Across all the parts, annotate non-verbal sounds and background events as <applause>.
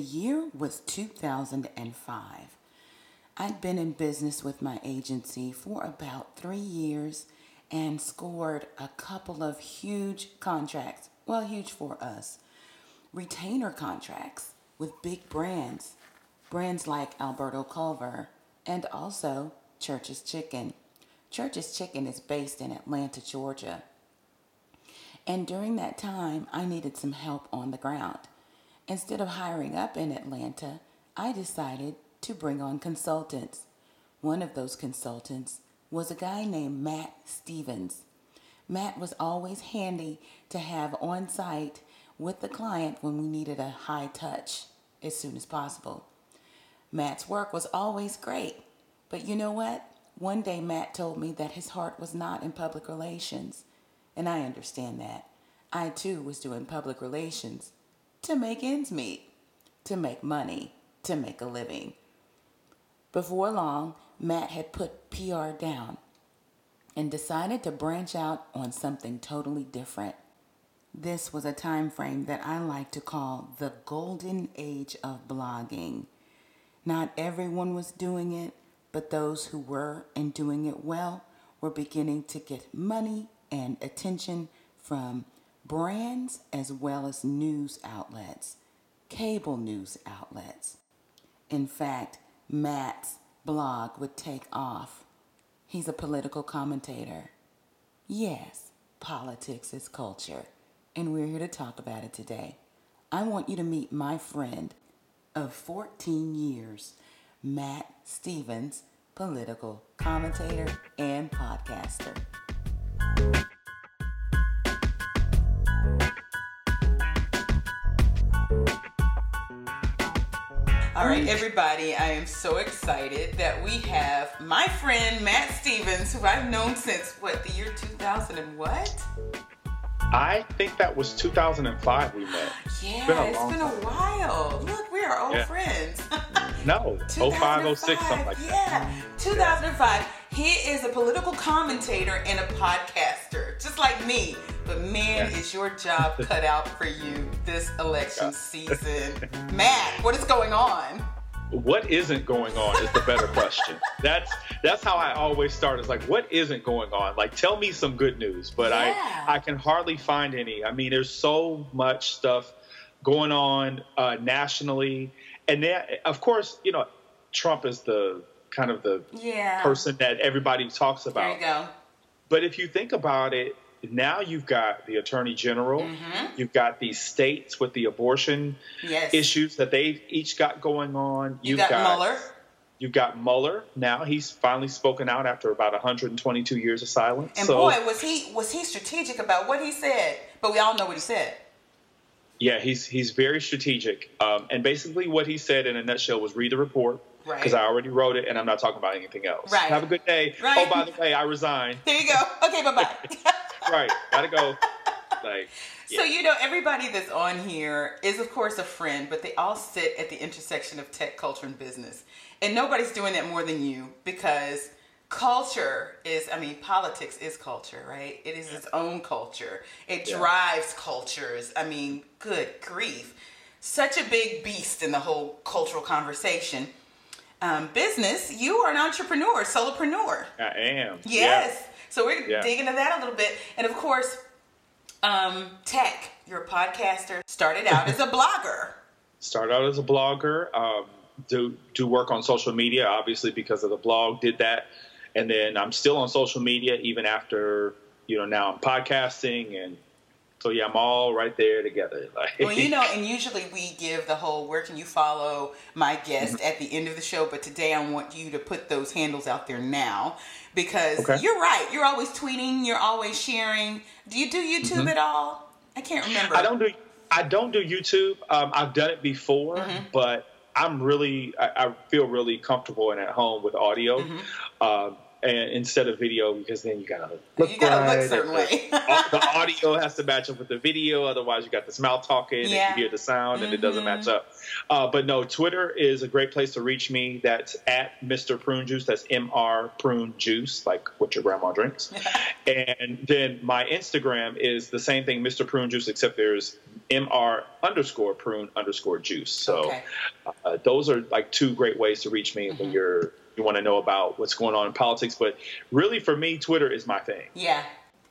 Year was 2005. I'd been in business with my agency for about three years and scored a couple of huge contracts. Well, huge for us. Retainer contracts with big brands, brands like Alberto Culver and also Church's Chicken. Church's Chicken is based in Atlanta, Georgia. And during that time, I needed some help on the ground. Instead of hiring up in Atlanta, I decided to bring on consultants. One of those consultants was a guy named Matt Stevens. Matt was always handy to have on site with the client when we needed a high touch as soon as possible. Matt's work was always great, but you know what? One day Matt told me that his heart was not in public relations, and I understand that. I too was doing public relations to make ends meet, to make money, to make a living. Before long, Matt had put PR down and decided to branch out on something totally different. This was a time frame that I like to call the golden age of blogging. Not everyone was doing it, but those who were and doing it well were beginning to get money and attention from brands as well as news outlets, cable news outlets. In fact, Matt's blog would take off. He's a political commentator. Yes, politics is culture, and we're here to talk about it today. I want you to meet my friend of 14 years, Matt Stevens, political commentator and podcaster. Everybody, I am so excited that we have my friend Matt Stevens, who I've known since what, the year 2000 and what? I think that was 2005 we met. Yeah, it's been a, it's been a while. Look, we are old yeah. friends. <laughs> no, 05, 06, something like yeah. that. Yeah, 2005. He is a political commentator and a podcaster, just like me. But man, yeah. is your job <laughs> cut out for you this election season. Matt, what is going on? What isn't going on is the better question. That's that's how I always start. Is like, what isn't going on? Like, tell me some good news. But yeah. I I can hardly find any. I mean, there's so much stuff going on uh, nationally, and then of course, you know, Trump is the kind of the yeah. person that everybody talks about. There you go. But if you think about it, now you've got the attorney general, mm-hmm. you've got these states with the abortion yes. issues that they've each got going on. You've you got, got Mueller. You've got Mueller now. He's finally spoken out after about 122 years of silence. And so, boy, was he was he strategic about what he said. But we all know what he said. Yeah, he's he's very strategic. Um, and basically, what he said in a nutshell was read the report because right. I already wrote it and I'm not talking about anything else. Right. Have a good day. Right. Oh, by the way, I resign. There you go. Okay, bye bye. <laughs> right. Gotta go. Like. <laughs> Yeah. So you know, everybody that's on here is of course a friend, but they all sit at the intersection of tech, culture, and business, and nobody's doing that more than you because culture is i mean politics is culture right it is its own culture it yeah. drives cultures i mean good grief such a big beast in the whole cultural conversation um, business, you are an entrepreneur, solopreneur. I am. Yes. So we're yeah. digging into that a little bit. And of course, um, tech, you're podcaster, started out as a <laughs> blogger. Started out as a blogger, um, do, do work on social media, obviously, because of the blog, did that. And then I'm still on social media even after, you know, now I'm podcasting and so yeah, I'm all right there together. <laughs> Like, well, you know, and usually we give the whole "Where can you follow my guest?" Mm-hmm. at the end of the show, but today I want you to put those handles out there now because okay. you're right. You're always tweeting. You're always sharing. Do you do YouTube mm-hmm. at all? I can't remember. I don't do. I don't do YouTube. Um, I've done it before, mm-hmm. but I'm really, I, I, feel really comfortable and at home with audio. Mm-hmm. Um, and instead of video because then you gotta look you gotta right. look certain way. the audio has to match up with the video, otherwise you got this mouth talking yeah. and you hear the sound mm-hmm. and it doesn't match mm-hmm. up. Uh, but no, Twitter is a great place to reach me. That's at Mr. Prune Juice. That's M R Prune Juice, like what your grandma drinks. <laughs> and then my Instagram is the same thing, Mr. Prune Juice, except there's M R underscore Prune underscore Juice. So okay. uh, those are like two great ways to reach me mm-hmm. when you're you want to know about what's going on in politics. But really, for me, Twitter is my thing. Yeah.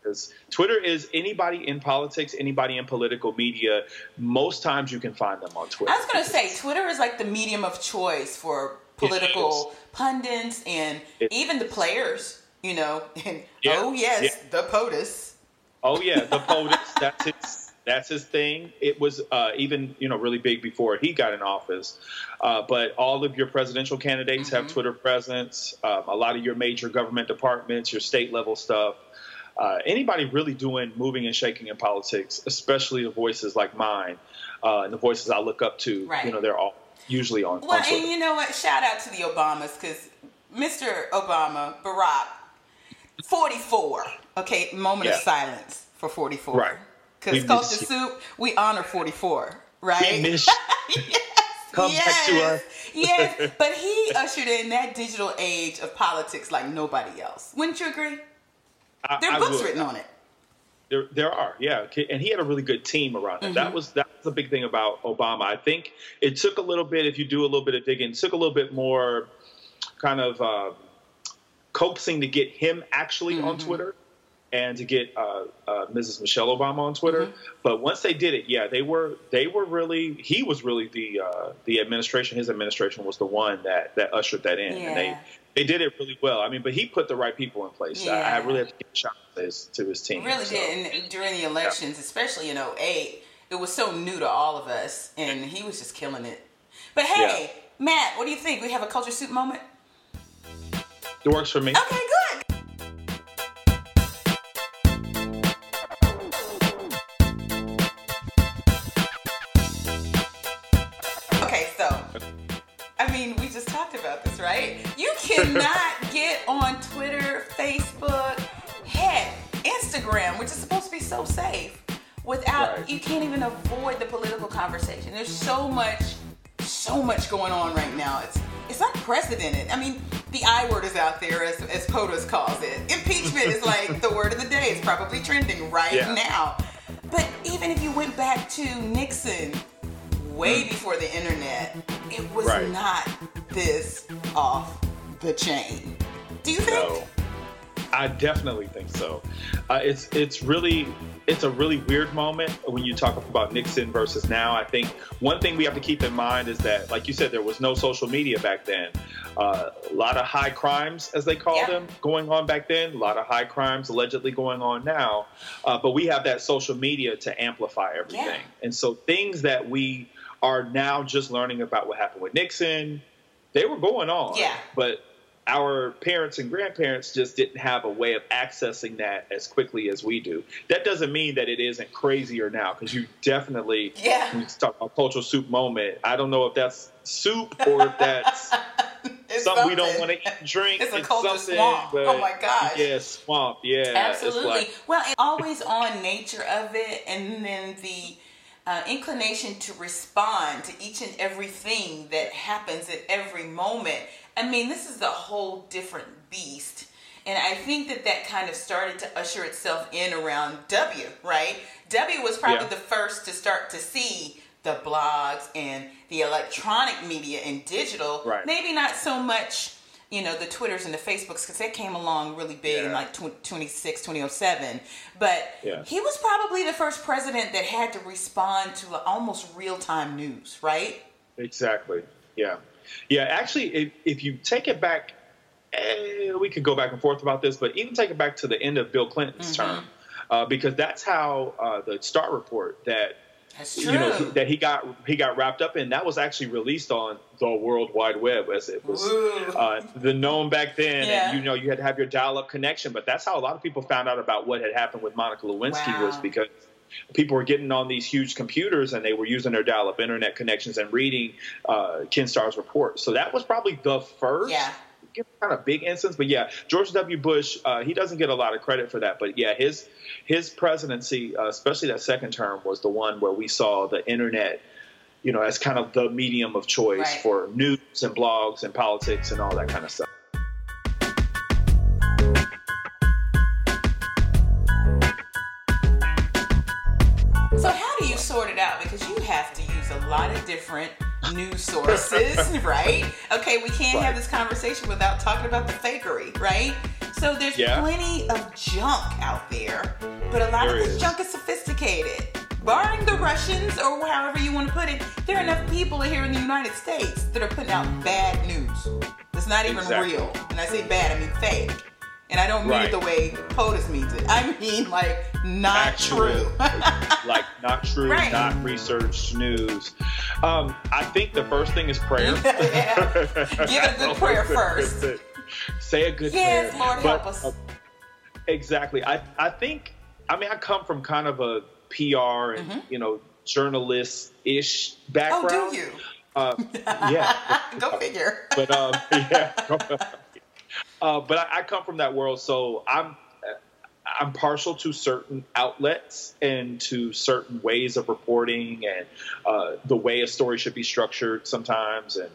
Because Twitter is anybody in politics, anybody in political media. Most times you can find them on Twitter. I was going to say, Twitter is like the medium of choice for political pundits and it, even the players, you know. <laughs> And yeah, oh, yes, yeah. the POTUS. Oh, yeah, the <laughs> POTUS. That's its that's his thing. It was uh, even you know really big before he got in office. Uh, but all of your presidential candidates mm-hmm. have Twitter presence. Um, a lot of your major government departments, your state level stuff. Uh, anybody really doing moving and shaking in politics, especially the voices like mine uh, and the voices I look up to, right. you know, they're all usually on. Well, on and you know what? Shout out to the Obamas because Mr. Obama, Barack, 44. Okay, moment yeah. of silence for 44. Right. Because Culture Soup, we honor 44, right? Yes. <laughs> Come yes. back to us. yes, <laughs> but he ushered in that digital age of politics like nobody else. Wouldn't you agree? I, there are I books would. written on it. There, there are, yeah, and he had a really good team around him. Mm-hmm. That was that was a big thing about Obama. I think it took a little bit. If you do a little bit of digging, it took a little bit more kind of uh, coaxing to get him actually mm-hmm. on Twitter and to get uh, uh, Mrs. Michelle Obama on Twitter. Mm-hmm. But once they did it, yeah, they were they were really he was really the uh, the administration. His administration was the one that that ushered that in, yeah. and they they did it really well. I mean, but he put the right people in place. Yeah. I, I, really have to give a shout to his, to his team. really so. did, and during the elections, yeah. especially in 08, it was so new to all of us, and he was just killing it. But hey, Matt, what do you think? We have a culture soup moment. It works for me. Okay, good. So safe, without right. you can't even avoid the political conversation. There's so much, so much going on right now. It's it's unprecedented. I mean, the I word is out there, as, as POTUS calls it. Impeachment is <laughs> like the word of the day. It's probably trending right yeah. now. But even if you went back to Nixon, way mm. before the internet, it was right. not this off the chain. Do you think? No, I definitely think so. Uh, it's it's really it's a really weird moment when you talk about Nixon versus now. I think one thing we have to keep in mind is that, like you said, there was no social media back then. Uh, a lot of high crimes, as they called them, going on back then. A lot of high crimes allegedly going on now. Uh, but we have that social media to amplify everything. Yeah. And so things that we are now just learning about what happened with Nixon, they were going on. Yeah. But our parents and grandparents just didn't have a way of accessing that as quickly as we do. That doesn't mean that it isn't crazier now, because you definitely, yeah. you talk about cultural soup moment, I don't know if that's soup or if that's <laughs> something, something, we don't want to eat and drink. It's a culture swamp. oh my gosh. Yeah, swamp. Yeah. Absolutely. Like, well, it's always on nature of it, and then the uh, inclination to respond to each and everything that happens at every moment I mean, this is a whole different beast. And I think that that kind of started to usher itself in around W, right? W was probably yeah. the first to start to see the blogs and the electronic media and digital. Right. Maybe not so much, you know, the Twitters and the Facebooks, because they came along really big yeah. in like 26, 2007. But yeah. he was probably the first president that had to respond to almost real time news, right? Exactly. Yeah. Yeah, actually, if, if you take it back, eh, we could go back and forth about this, but even take it back to the end of Bill Clinton's mm-hmm. term, uh, because that's how uh, the Starr report that you know that he got he got wrapped up in that was actually released on the World Wide Web as it was uh, the known back then. Yeah. And you know you had to have your dial-up connection, but that's how a lot of people found out about what had happened with Monica Lewinsky wow. was because people were getting on these huge computers and they were using their dial-up internet connections and reading uh, Ken Starr's report. So that was probably the first. Yeah. Kind of big instance, but yeah, George W. Bush, uh, he doesn't get a lot of credit for that. But yeah, his his presidency, uh, especially that second term, was the one where we saw the internet, you know, as kind of the medium of choice Right. for news and blogs and politics and all that kind of stuff. Different news sources, <laughs> right? Okay, we can't have this conversation without talking about the fakery, right? So there's Yeah. plenty of junk out there, but a lot There of this is. junk is sophisticated. Barring the Russians or however you want to put it, there are enough people here in the United States that are putting out bad news. That's not even Exactly. real. And I say bad, I mean fake. And I don't mean Right. it the way POTUS means it. I mean like not true. <laughs> like not true, Right. not researched news. Um, I think the first thing is prayer. <laughs> Yeah. Give it a good prayer <laughs> first. Say a good Yes, prayer. Lord, help us. uh, exactly. I I think. I mean, I come from kind of a PR and you know journalist ish Mm-hmm. oh, background. do you? Uh, yeah. Go figure. but um, yeah. Uh, but I, I come from that world, so I'm I'm partial to certain outlets and to certain ways of reporting and uh, the way a story should be structured sometimes, and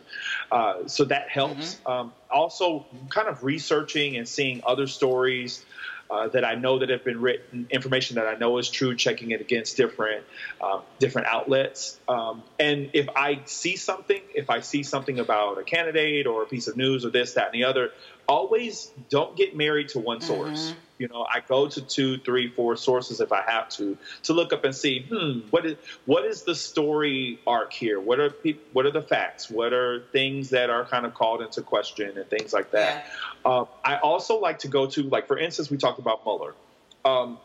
uh, so that helps. Um, also, kind of researching and seeing other stories. Uh, that I know that have been written, information that I know is true, checking it against different um, different outlets. Um, and if I see something, if I see something about a candidate or a piece of news or this, that, and the other, always don't get married to one source. You know, I go to two, three, four sources if I have to to look up and see, hmm, what is what is the story arc here? What are peop what are the facts? What are things that are kind of called into question and things like that? Um, I also like to go to, like, for instance, we talked about Mueller. Um,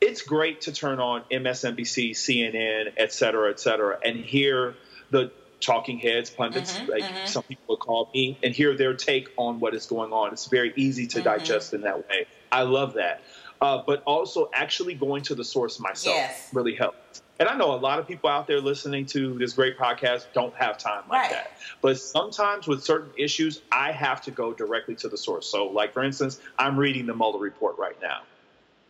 it's great to turn on MSNBC, CNN, et cetera, et cetera, and hear the talking heads, pundits, Mm-hmm, like some people would call me, and hear their take on what is going on. It's very easy to Mm-hmm. digest in that way. I love that. Uh, but also actually going to the source myself Yes. really helps. And I know a lot of people out there listening to this great podcast don't have time like Right. that. But sometimes with certain issues, I have to go directly to the source. So, like for instance, I'm reading the Mueller report right now.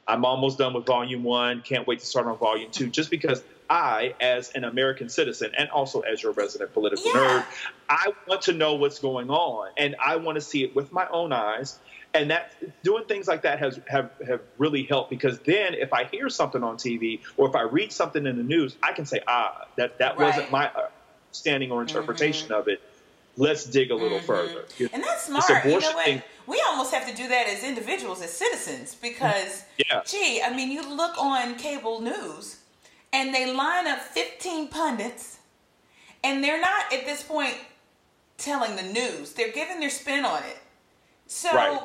I'm almost done with volume one. Can't wait to start on volume two, just because I, as an American citizen and also as your resident political Yeah. nerd, I want to know what's going on and I want to see it with my own eyes. And that doing things like that has have, have really helped because then if I hear something on TV or if I read something in the news, I can say, ah, that that wasn't my standing or interpretation of it. Let's dig a little further. Mm-hmm. And that's smart. You know abortion what? thing- We almost have to do that as individuals, as citizens, because, Yeah. gee, I mean, you look on cable news and they line up 15 pundits, and they're not at this point telling the news, they're giving their spin on it. So Right.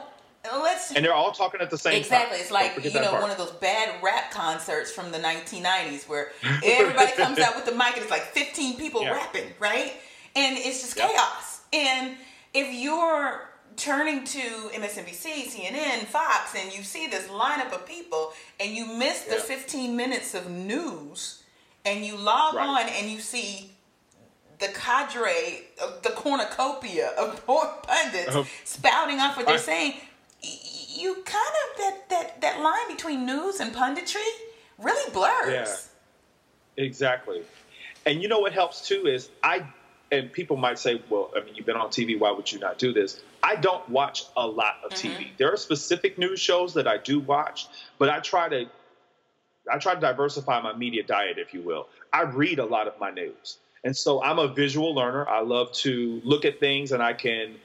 let's. and they're all talking at the same time. Exactly. It's like, you know, part. one of those bad rap concerts from the 1990s where <laughs> everybody comes out with the mic and it's like 15 people Yeah. rapping, right? And it's just Yep. chaos. And if you're turning to MSNBC, CNN, Fox, and you see this lineup of people and you miss the Yeah. 15 minutes of news and you log Right. on and you see the cadre, the cornucopia of <laughs> poor pundits Uh-huh. spouting off what they're Right. saying, you kind of that that that line between news and punditry really blurs. Yeah. Exactly. And you know what helps too is I and people might say, well, I mean, you've been on TV, why would you not do this? I don't watch a lot of TV. There are specific news shows that I do watch, but I try to I try to diversify my media diet, if you will. I read a lot of my news. And so I'm a visual learner. I love to look at things and I can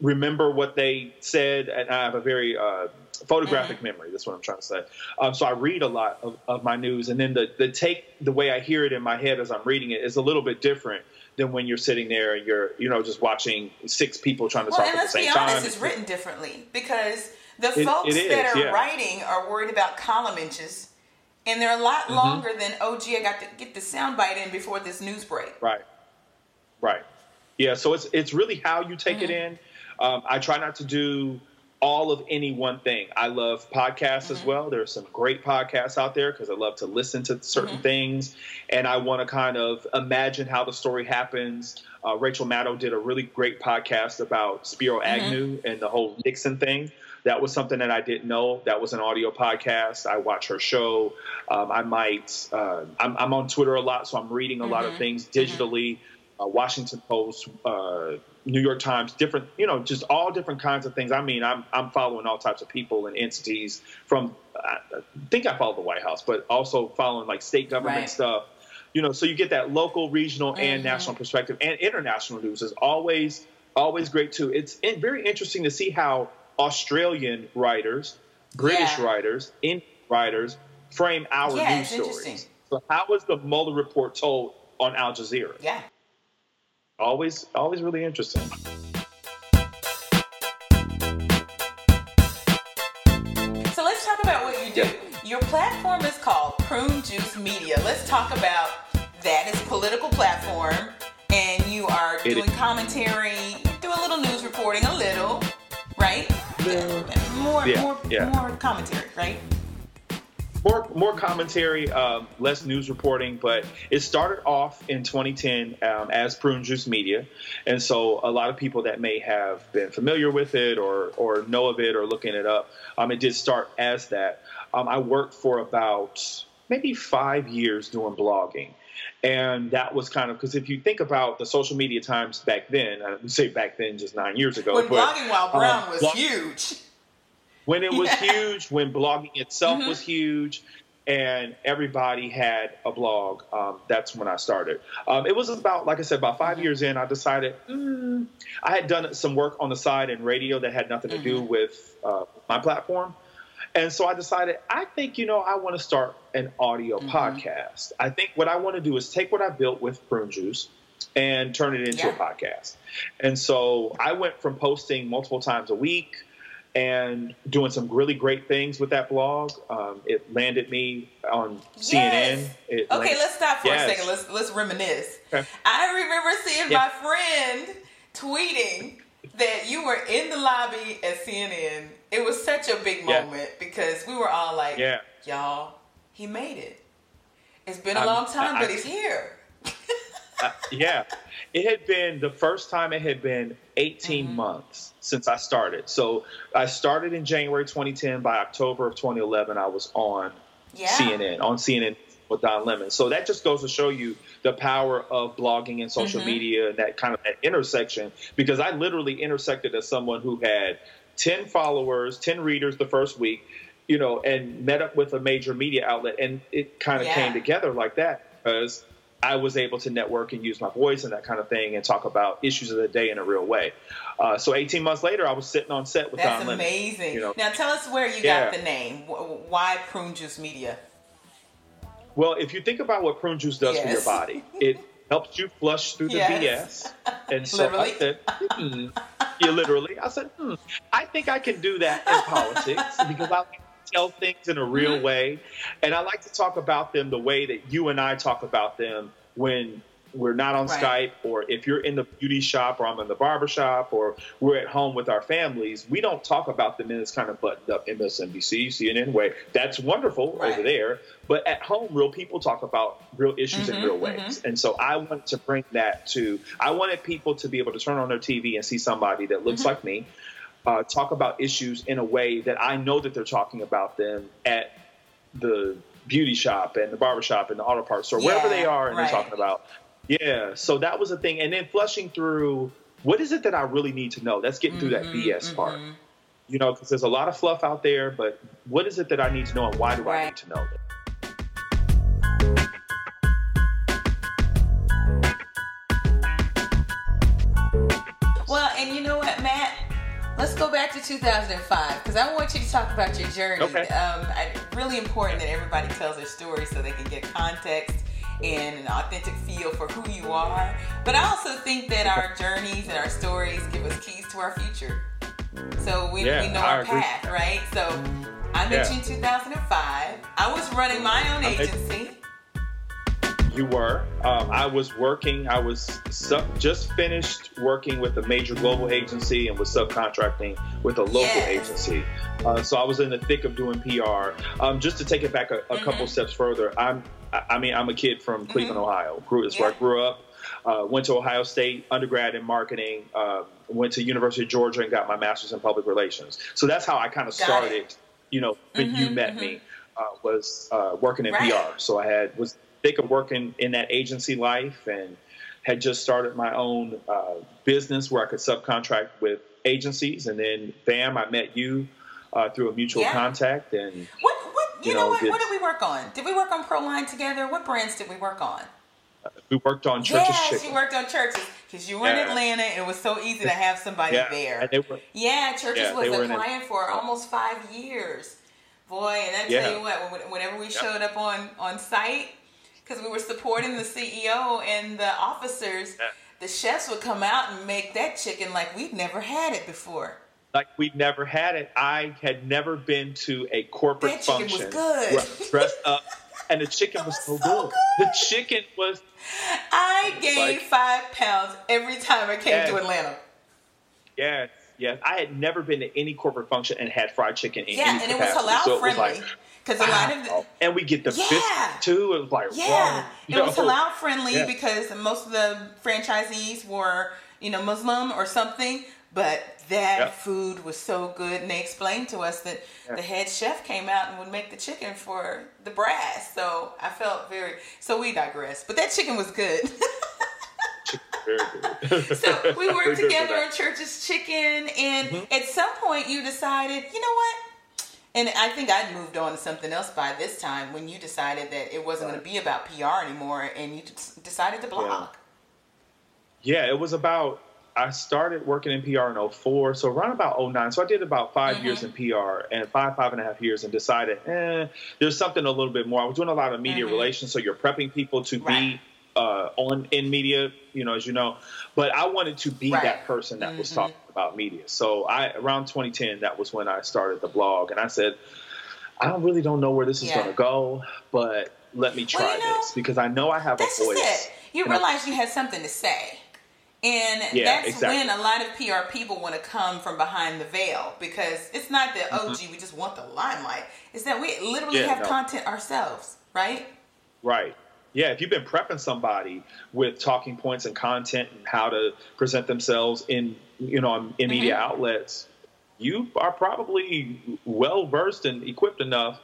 remember what they said, and I have a very uh, photographic memory. That's what I'm trying to say. Um, so I read a lot of, of my news, and then the, the take, the way I hear it in my head as I'm reading it, is a little bit different than when you're sitting there and you're, you know, just watching six people trying to Well, talk and at let's the be same honest, time. it's written differently because the It- folks it is, that are yeah. writing are worried about column inches, and they're a lot Mm-hmm. longer than OG. I got to get the soundbite in before this news break. Right. Right. Yeah. So it's it's really how you take it Mm-hmm. in. Um, I try not to do all of any one thing. I love podcasts mm-hmm. as well. There's some great podcasts out there because I love to listen to certain mm-hmm. things, and I want to kind of imagine how the story happens. Uh, Rachel Maddow did a really great podcast about Spiro mm-hmm. Agnew mm-hmm. and the whole Nixon thing. That was something that I didn't know. That was an audio podcast. I watch her show. Um, I might. Uh, I'm, I'm, on Twitter a lot, so I'm reading a lot of mm-hmm. things mm-hmm. digitally. Uh, Washington Post, uh, New York Times, different, you know, just all different kinds of things. I mean, I'm I'm following all types of people and entities from. I think I follow the White House, but also following like state government right. stuff. You know, so you get that local, regional, mm-hmm. and national perspective, and international news is always always great too. It's very interesting to see how Australian writers, British yeah. writers, Indian writers frame our yeah, news stories. So how was the Mueller report told on Al Jazeera? Yeah always always really interesting. So let's talk about what you do. Yeah. Your platform is called Prune Juice Media. Let's talk about that. It's a political platform, and you are doing commentary, do a little news reporting, a little, right? More, yeah. more, yeah. more commentary, right? More more commentary, um, less news reporting, but it started off in 2010 um, as Prune Juice Media, and so a lot of people that may have been familiar with it or or know of it or looking it up, um, it did start as that. Um, I worked for about maybe five years doing blogging. And that was kind of because if you think about the social media times back then, I would say back then, just nine years ago. When but, blogging while Brown um, was blog- huge when it was yeah. huge, when blogging itself mm-hmm. was huge, and everybody had a blog. Um, that's when I started. Um, it was about, like I said, about 5 mm-hmm. years in, I decided mm, I had done some work on the side in radio that had nothing to mm-hmm. do with uh, my platform. And so I decided, I think, you know, I want to start an audio mm-hmm. podcast. I think what I want to do is take what I built with Prune Juice and turn it into yeah. a podcast. And so I went from posting multiple times a week and doing some really great things with that blog. Um, it landed me on yes. CNN. It okay, landed, let's stop for yes. a second. Let's let's reminisce. Okay. I remember seeing yeah. my friend tweeting that you were in the lobby at CNN. It was such a big moment yeah. because we were all like, yeah. "Y'all, he made it. It's been a long time, I, but he's here." <laughs> uh, yeah, it had been the first time it had been 18 mm-hmm. months since I started. So I started in January 2010. By October of 2011, I was on yeah. CNN, on CNN with Don Lemon. So that just goes to show you the power of blogging and social mm-hmm. media and that kind of that intersection. Because I literally intersected as someone who had 10 followers, 10 readers the first week, you know, and met up with a major media outlet. And it kind of yeah. came together like that because I was able to network and use my voice and that kind of thing and talk about issues of the day in a real way. Uh, so 18 months later, I was sitting on set with That's Don Lemon. amazing. You know? Now tell us where you yeah. got the name. Why Prune Juice Media? Well, if you think about what prune juice does yes. for your body, it <laughs> helps you flush through the yes. BS. And so literally. I said, hmm. yeah, literally. I said, hmm, I think I can do that in politics because I tell things in a real mm-hmm. way. And I like to talk about them the way that you and I talk about them when we're not on right. Skype or if you're in the beauty shop or I'm in the barber shop or we're at home with our families, we don't talk about them in this kind of buttoned up MSNBC, CNN way. That's wonderful right. over there. But at home, real people talk about real issues mm-hmm, in real ways. Mm-hmm. And so I wanted to bring that to, I wanted people to be able to turn on their TV and see somebody that looks mm-hmm. like me uh, talk about issues in a way that I know that they're talking about them at the beauty shop and the barber shop and the auto parts store, yeah, wherever they are, and right. they're talking about. Yeah, so that was a thing, and then flushing through what is it that I really need to know. That's getting mm-hmm, through that BS mm-hmm. part, you know, because there's a lot of fluff out there. But what is it that I need to know, and why do right. I need to know it? Let's go back to 2005 because I want you to talk about your journey. Okay. Um, I, really important that everybody tells their story so they can get context and an authentic feel for who you are. But I also think that our <laughs> journeys and our stories give us keys to our future. So we, yeah, we know our path, right? So I met yeah. you in 2005. I was running my own agency. You were. Um, I was working. I was sub- just finished working with a major global agency and was subcontracting with a local yes. agency. Uh, so I was in the thick of doing PR. Um, just to take it back a, a mm-hmm. couple steps further, I'm. I mean, I'm a kid from mm-hmm. Cleveland. Ohio. Grew, that's yeah. where I grew up. Uh, went to Ohio State undergrad in marketing. Uh, went to University of Georgia and got my master's in public relations. So that's how I kind of started. You know, when mm-hmm, you met mm-hmm. me, uh, was uh, working in right. PR. So I had was thick of working in that agency life and had just started my own uh, business where I could subcontract with agencies. And then, bam, I met you uh, through a mutual yeah. contact. And what, what you, you know, know what, what did we work on? Did we work on Proline together? What brands did we work on? we worked on Church's. Yes, chicken. you worked on Church's because you were yeah. in Atlanta. And it was so easy to have somebody yeah. there. Were, yeah, Church's was a client for almost five years. Boy, and I tell you what, whenever we showed up on on site, because we were supporting the CEO and the officers, the chefs would come out and make that chicken like we'd never had it before. Like we'd never had it. I had never been to a corporate that function was good. dressed up, and the <laughs> chicken was, was so, so good. good. The chicken was. I gained like, five pounds every time I came yes, to Atlanta. Yes, yes. I had never been to any corporate function and had fried chicken in yeah, and it was halal so friendly. Because a lot of the, and we get the yeah. biscuit too. It was like yeah, it was halal friendly yeah. because most of the franchisees were you know Muslim or something. But that yep. food was so good, and they explained to us that yeah. the head chef came out and would make the chicken for the brass. So I felt very. So we digress, but that chicken was good. <laughs> good. so we worked together on Church's Chicken, and mm-hmm. at some point you decided, you know what? And I think I'd moved on to something else by this time when you decided that it wasn't going to be about PR anymore, and you decided to blog. Yeah. yeah, it was about I started working in PR in 04, so around about 09. So I did about 5 mm-hmm. years in PR and five, five and a half years and decided, eh, there's something a little bit more. I was doing a lot of media mm-hmm. relations, so you're prepping people to right. be uh, on in media, you know, as you know. But I wanted to be right. that person that mm-hmm. was talking about media. So I around 2010, that was when I started the blog, and I said, I really don't know where this is yeah. going to go, but let me try well, you know, this because I know I have a voice. You realize you had something to say. And yeah, that's exactly. when a lot of PR people want to come from behind the veil because it's not that, oh, mm-hmm. gee, we just want the limelight. It's that we literally yeah, have no. content ourselves, right? Right. Yeah, if you've been prepping somebody with talking points and content and how to present themselves in, you know, in mm-hmm. media outlets, you are probably well versed and equipped enough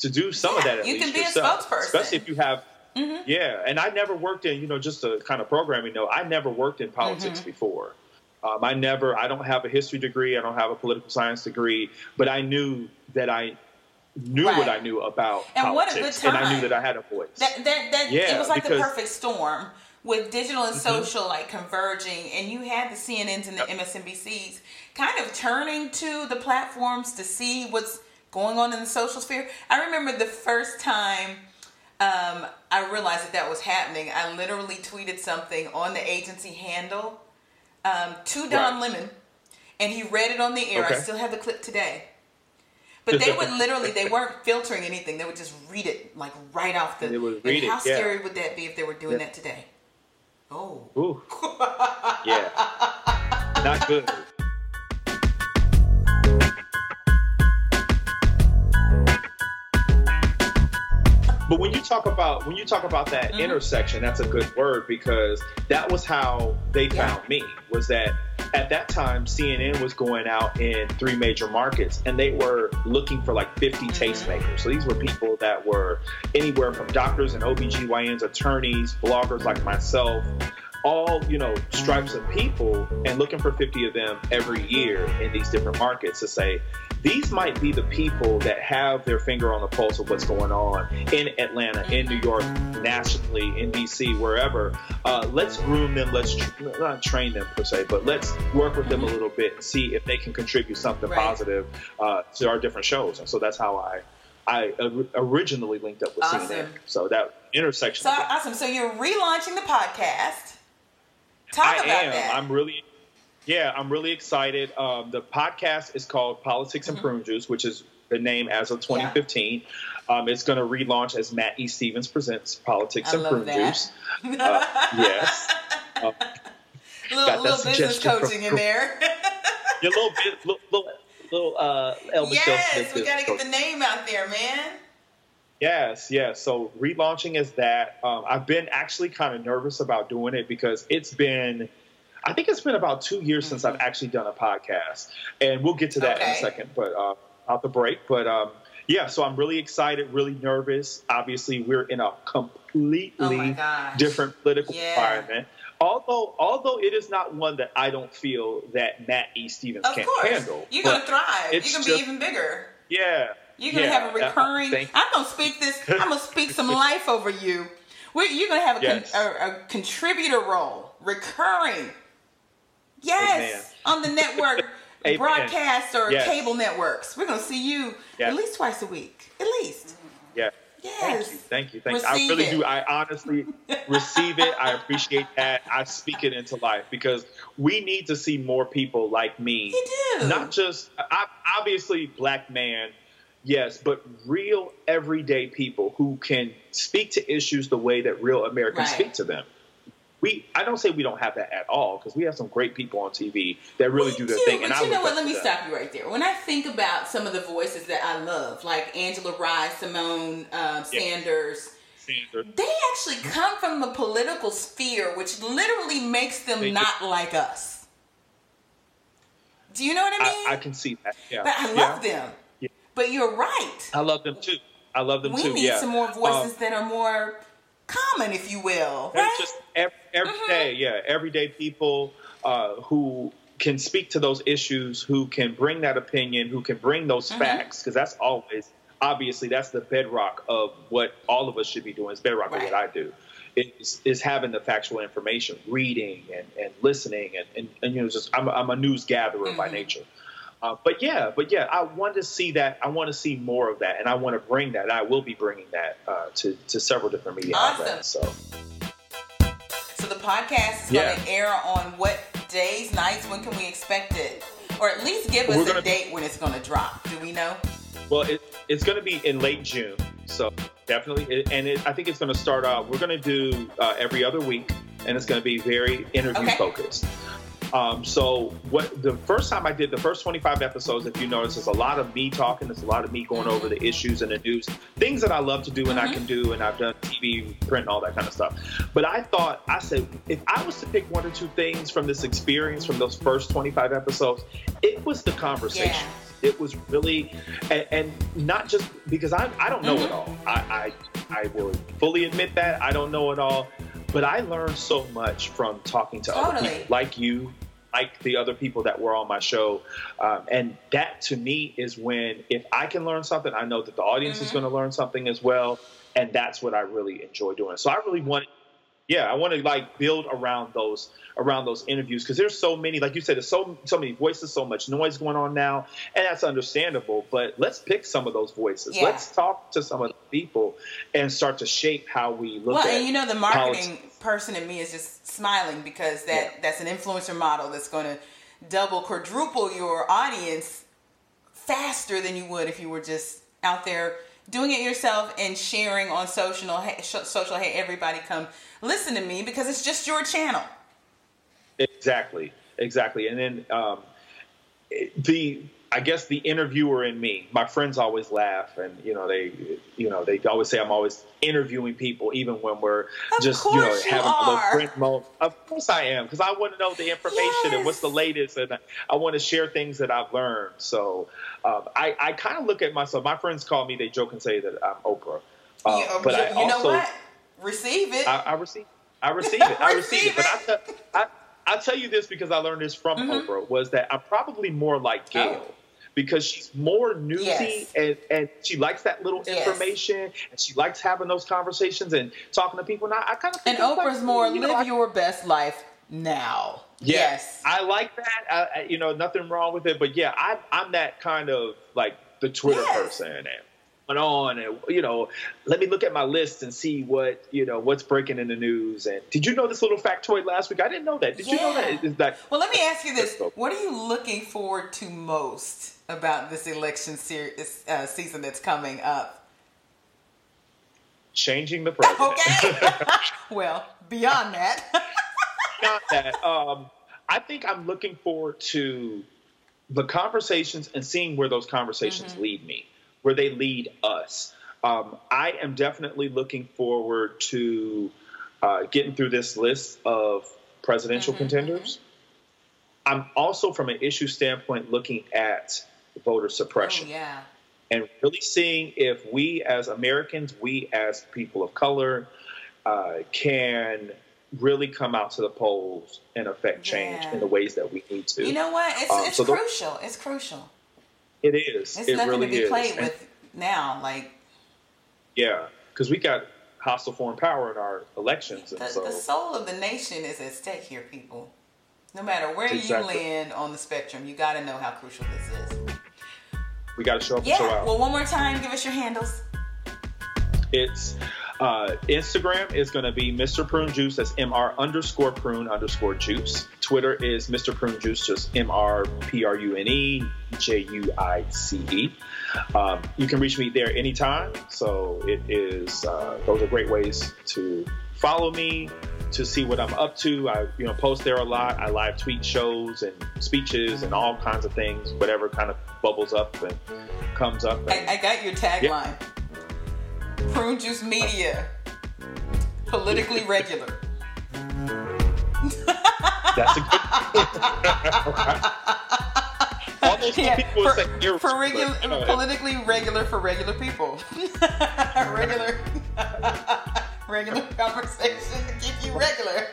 to do some yeah, of that. you can be yourself, a spokesperson, especially if you have Mm-hmm. Yeah, and I never worked in, you know, just a kind of programming note. I never worked in politics mm-hmm. before. Um, I never, I don't have a history degree. I don't have a political science degree, but I knew that I knew right. what I knew about and politics, what a good time. and I knew that I had a voice. That, that, that yeah, it was like the perfect storm with digital and mm-hmm. social like converging, and you had the CNNs and the MSNBCs kind of turning to the platforms to see what's going on in the social sphere. I remember the first time um, I realized that that was happening. I literally tweeted something on the agency handle um, to Don right. Lemon, and he read it on the air. Okay. I still have the clip today. But they would literally, they weren't filtering anything. They would just read it like right off the. They would read how it, scary yeah. would that be if they were doing yeah. that today? Oh. Ooh. <laughs> yeah. Not good. But when you talk about when you talk about that mm-hmm. intersection, that's a good word because that was how they yeah. found me. Was that at that time CNN was going out in three major markets and they were looking for like 50 mm-hmm. tastemakers. So these were people that were anywhere from doctors and OBGYNs, attorneys, bloggers like myself, all you know stripes of people and looking for 50 of them every year in these different markets to say these might be the people that have their finger on the pulse of what's going on in Atlanta, in New York, nationally, in DC, wherever. Uh, let's groom them. Let's tr- not train them per se, but let's work with them a little bit and see if they can contribute something right. positive uh, to our different shows. And so that's how I I originally linked up with awesome. CNN. So that intersection. So awesome. So you're relaunching the podcast. Talk I about am. that. I'm really yeah, I'm really excited. Um, the podcast is called Politics and mm-hmm. Prune Juice, which is the name as of 2015. Yeah. Um, it's going to relaunch as Matt E. Stevens presents Politics I and Prune Juice. <laughs> Uh, yes. Uh, little little business coaching from, in there. your little bit, little, little, little uh, Elvis Yes, we got to get the name out there, man. Yes, yes. So relaunching is that. Um, I've been actually kind of nervous about doing it because it's been, I think it's been about two years mm-hmm. since I've mm-hmm. actually done a podcast, and we'll get to that okay. in a second. But uh, out the break, but um, yeah. So I'm really excited, really nervous. Obviously, we're in a completely oh different political yeah. environment. Although, although it is not one that I don't feel that Matt E. Stevens of can course. handle. You're gonna thrive. You're gonna be even bigger. Yeah, you're gonna yeah, have a recurring. Uh, I'm gonna speak this. I'm gonna speak some <laughs> life over you. We're, you're gonna have a, yes. con, a, a, contributor role, recurring. Yes, Amen. on the network <laughs> broadcast or yes. cable networks. We're gonna see you yes. at least twice a week, at least. Yeah. Yes. Thank you. Thank you. Thank you. I really it. do. I honestly receive it. I appreciate that. I speak it into life because we need to see more people like me. You do. Not just I, obviously black man Yes, but real everyday people who can speak to issues the way that real Americans right. speak to them. We, I don't say we don't have that at all because we have some great people on TV that really we do their do, thing. But and you I know what? Let me stop you right there. When I think about some of the voices that I love, like Angela Rye, Simone um, Sanders, Sanders, they actually come from the political sphere, which literally makes them they not do. like us. Do you know what I mean? I, I can see that. Yeah. But I love yeah. them. But you're right. I love them too. I love them we too. We need yeah. some more voices um, that are more common, if you will. Right? Just every, every mm-hmm. day, yeah, everyday people uh, who can speak to those issues, who can bring that opinion, who can bring those mm-hmm. facts, because that's always obviously that's the bedrock of what all of us should be doing. It's bedrock right. of what I do. Is, is having the factual information, reading and, and listening, and, and, and you know, just I'm, I'm a news gatherer mm-hmm. by nature. Uh, but yeah, but yeah, I want to see that. I want to see more of that, and I want to bring that. I will be bringing that uh, to to several different media awesome. outlets. So, so the podcast is yeah. going to air on what days, nights? When can we expect it? Or at least give us a date when it's going to drop. Do we know? Well, it, it's going to be in late June, so definitely. And it, I think it's going to start out. We're going to do uh, every other week, and it's going to be very interview okay. focused. Um, so what the first time I did the first 25 episodes, if you notice, there's a lot of me talking. There's a lot of me going over the issues and the news, things that I love to do and mm-hmm. I can do, and I've done TV, print, and all that kind of stuff. But I thought, I said, if I was to pick one or two things from this experience, from those first 25 episodes, it was the conversation. Yeah. It was really, and, and, not just because I, I don't know mm-hmm. it all. I, I, I will fully admit that I don't know it all but I learned so much from talking to totally. other people like you, like the other people that were on my show. Um, and that to me is when, if I can learn something, I know that the audience mm-hmm. is going to learn something as well. And that's what I really enjoy doing. So I really want yeah, I want to like build around those around those interviews because there's so many, like you said, there's so so many voices, so much noise going on now, and that's understandable. But let's pick some of those voices. Yeah. Let's talk to some of the people and start to shape how we look. Well, at and you know, the marketing politics. Person in me is just smiling because that yeah. that's an influencer model that's going to double, quadruple your audience faster than you would if you were just out there doing it yourself and sharing on social social hey everybody come listen to me because it's just your channel. Exactly. Exactly. And then um, the I guess the interviewer in me, my friends always laugh, and you know they, you know they always say I'm always interviewing people, even when we're of just you know you having are. a little print moment. Of course I am, because I want to know the information yes. and what's the latest, and I want to share things that I've learned. So um, I, I kind of look at myself. My friends call me, they joke and say that I'm Oprah, uh, you, but you, I also, know what? Receive it. I, I receive. I receive it. I <laughs> receive it. But I, I, I tell you this because I learned this from mm-hmm. Oprah was that I'm probably more like Gayle. Oh because she's more newsy yes. and, and she likes that little yes. information and she likes having those conversations and talking to people. And I, I kind of and Oprah's like, more you live know, your best life now. Yeah, yes, I like that. I, you know, nothing wrong with it, but yeah, I, I'm that kind of like the Twitter yes. person and went on and you know let me look at my list and see what you know what's breaking in the news and did you know this little factoid last week i didn't know that did yeah. you know that, Is that well let me ask you this what are you looking forward to most about this election uh, season that's coming up? changing the president. <laughs> Okay. <laughs> well, beyond that. <laughs> beyond that, um, I think I'm looking forward to the conversations and seeing where those conversations mm-hmm. lead me, where they lead us. Um, I am definitely looking forward to uh, getting through this list of presidential mm-hmm. contenders. I'm also, from an issue standpoint, looking at voter suppression. Oh, yeah. And really seeing if we as Americans, we as people of color, uh, can really come out to the polls and affect change yeah. in the ways that we need to. You know what? It's, um, it's so crucial. It's crucial. It is. It really is. It's it nothing really to be is. played with now. Like, yeah, because we got hostile foreign power in our elections, the, so the soul of the nation is at stake here, people. No matter where exactly. you land on the spectrum, you got to know how crucial this is. We got to show up yeah. and show out. Well, one more time, give us your handles. It's uh, Instagram is going to be Mr. Prune Juice. That's Mr. underscore prune underscore juice. Twitter is Mr. Prune Juice, just M R P R U N E J U I C E. Um, you can reach me there anytime. So it is, uh, those are great ways to follow me, to see what I'm up to. I you know post there a lot. I live tweet shows and speeches and all kinds of things, whatever kind of bubbles up and comes up. And, I, I, got your tagline. Yeah. Prune Juice Media, politically regular. That's a good. <laughs> All those yeah, people for, say for regular, politically regular for regular people. <laughs> regular <laughs> regular conversation to keep you regular.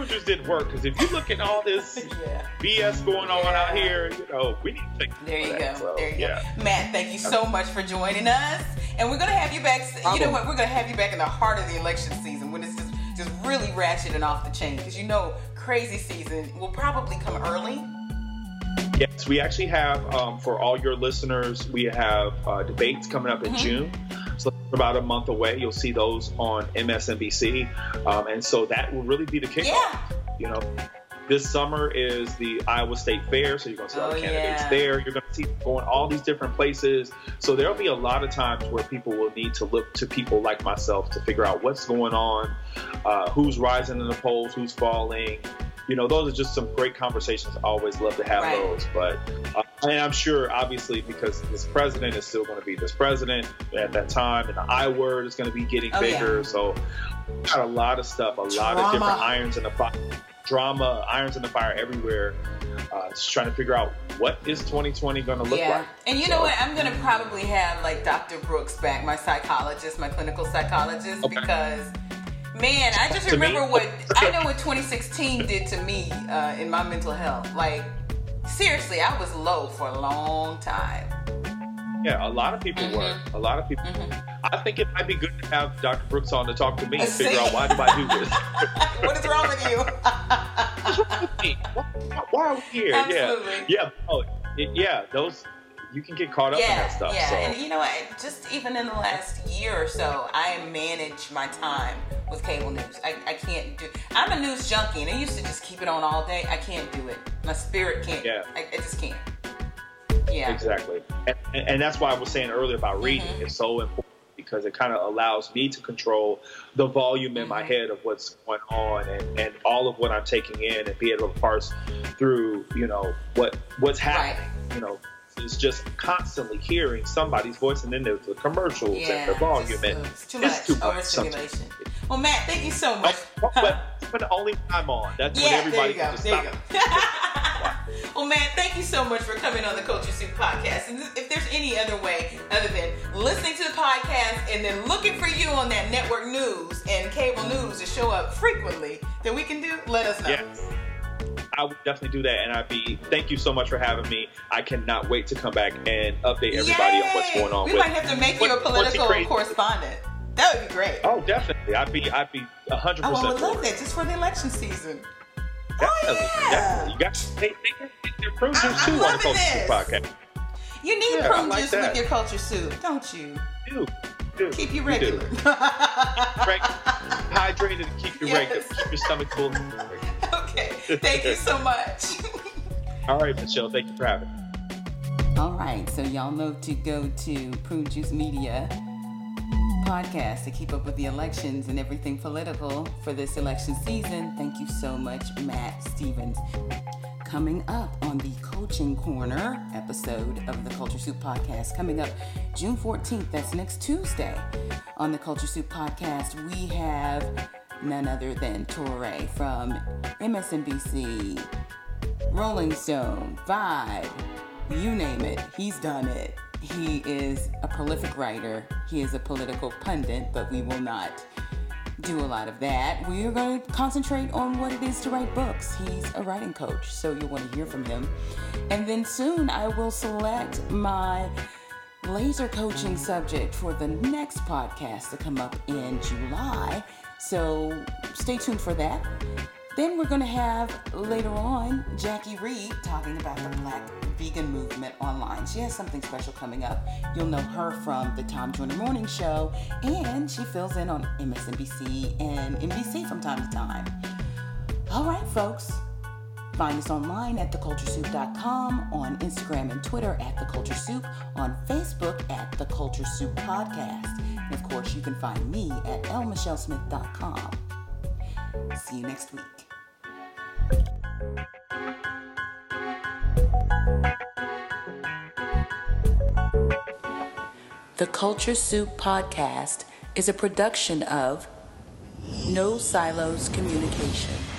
That didn't work because if you look at all this <laughs> yeah. BS going on yeah. out here, you know, we need to take. There you go. So, there you yeah. go. Matt, thank you so much for joining us, and we're gonna have you back. You know what? We're gonna have you back in the heart of the election season when it's just just really ratchet and off the chain because you know crazy season will probably come early Yes, we actually have um, for all your listeners, we have uh, debates coming up in mm-hmm. June. So about a month away, you'll see those on MSNBC, um, and so that will really be the kickoff. Yeah. You know, this summer is the Iowa State Fair, so you're going to see all the oh, candidates yeah. there. You're going to see going all these different places. So there'll be a lot of times where people will need to look to people like myself to figure out what's going on, uh, who's rising in the polls, who's falling, you know, those are just some great conversations. I always love to have right. those. But uh, and I'm sure, obviously, because this president is still going to be this president at that time, and the I word is going to be getting oh, bigger. Yeah. So, got a lot of stuff, a lot of different irons in the fire, drama, irons in the fire everywhere. Uh, just trying to figure out what is 2020 going to look yeah. like. And you so, know what? I'm going to probably have like Dr. Brooks back, my psychologist, my clinical psychologist, okay. because Man, I just remember me? what I know what 2016 did to me uh, in my mental health. Like, seriously, I was low for a long time. Yeah, a lot of people mm-hmm. were. A lot of people. Mm-hmm. I think it might be good to have Dr. Brooks on to talk to me and figure out <laughs> why do I do this. <laughs> what is wrong with you? What's wrong with me? Why, why are we here? Absolutely. Yeah, yeah. Oh, it, yeah. Those you can get caught up yeah, in that stuff. Yeah, so. and you know what? Just even in the last year or so, I manage my time with cable news. I, I can't do. I'm a news junkie, and I used to just keep it on all day. I can't do it. My spirit can't. Yeah. I, I just can't. Yeah. Exactly, and, and, that's why I was saying earlier about reading. Mm-hmm. It's so important because it kind of allows me to control the volume in mm-hmm. my head of what's going on and, and all of what I'm taking in and be able to parse through, you know, what what's happening. Right. You know, is just constantly hearing somebody's voice, and then there's the commercials yeah, and the volume, and it's too it's much. Too Overstimulation. Well, Matt, thank you so much. Oh, oh but, but the only time on. That's yeah, when everybody you go. there stop. <laughs> Well, Matt, thank you so much for coming on the Culture Soup podcast. And if there's any other way other than listening to the podcast and then looking for you on that network news and cable news to show up frequently, that we can do, let us know. Yes. I would definitely do that. And I'd be thank you so much for having me. I cannot wait to come back and update everybody Yay! on what's going on. We with, might have to make you a political correspondent. That would be great. Oh, definitely. I'd be I'd be hundred percent. Oh, I would love that just for the election season. Oh, definitely, oh, yeah. definitely. You got to take their prune juice too on the Culture Soup podcast. You need yeah, prune like juice that. with your culture soup, don't you? You do. Keep you regular. <laughs> You Hydrated and keep you yes. regular. Keep your stomach full. okay. Thank you so much. <laughs> All right, Michelle. Thank you for having me. All right. right, so y'all know to go to Prune Juice Media podcast to keep up with the elections and everything political for this election season. Thank you so much, Matt Stevens. Coming up on the Coaching Corner episode of the Culture Soup Podcast, coming up June 14th, that's next Tuesday. On the Culture Soup Podcast, we have none other than Touré from MSNBC, Rolling Stone, Vibe, you name it, he's done it. He is a prolific writer, he is a political pundit, but we will not do a lot of that. We are going to concentrate on what it is to write books. He's a writing coach, so you'll want to hear from him. And then soon I will select my laser coaching subject for the next podcast to come up in July. So stay tuned for that. Then we're going to have later on Jacque Reid talking about the Black vegan movement online. She has something special coming up. You'll know her from the Tom Joyner Morning Show, and she fills in on MSNBC and NBC from time to time. All right, folks. Find us online at theculturesoup.com, on Instagram and Twitter at The Culture Soup, on Facebook at The Culture Soup Podcast. And of course, you can find me at lmichellesmith.com. See you next week. The Culture Soup Podcast is a production of No Silos Communication.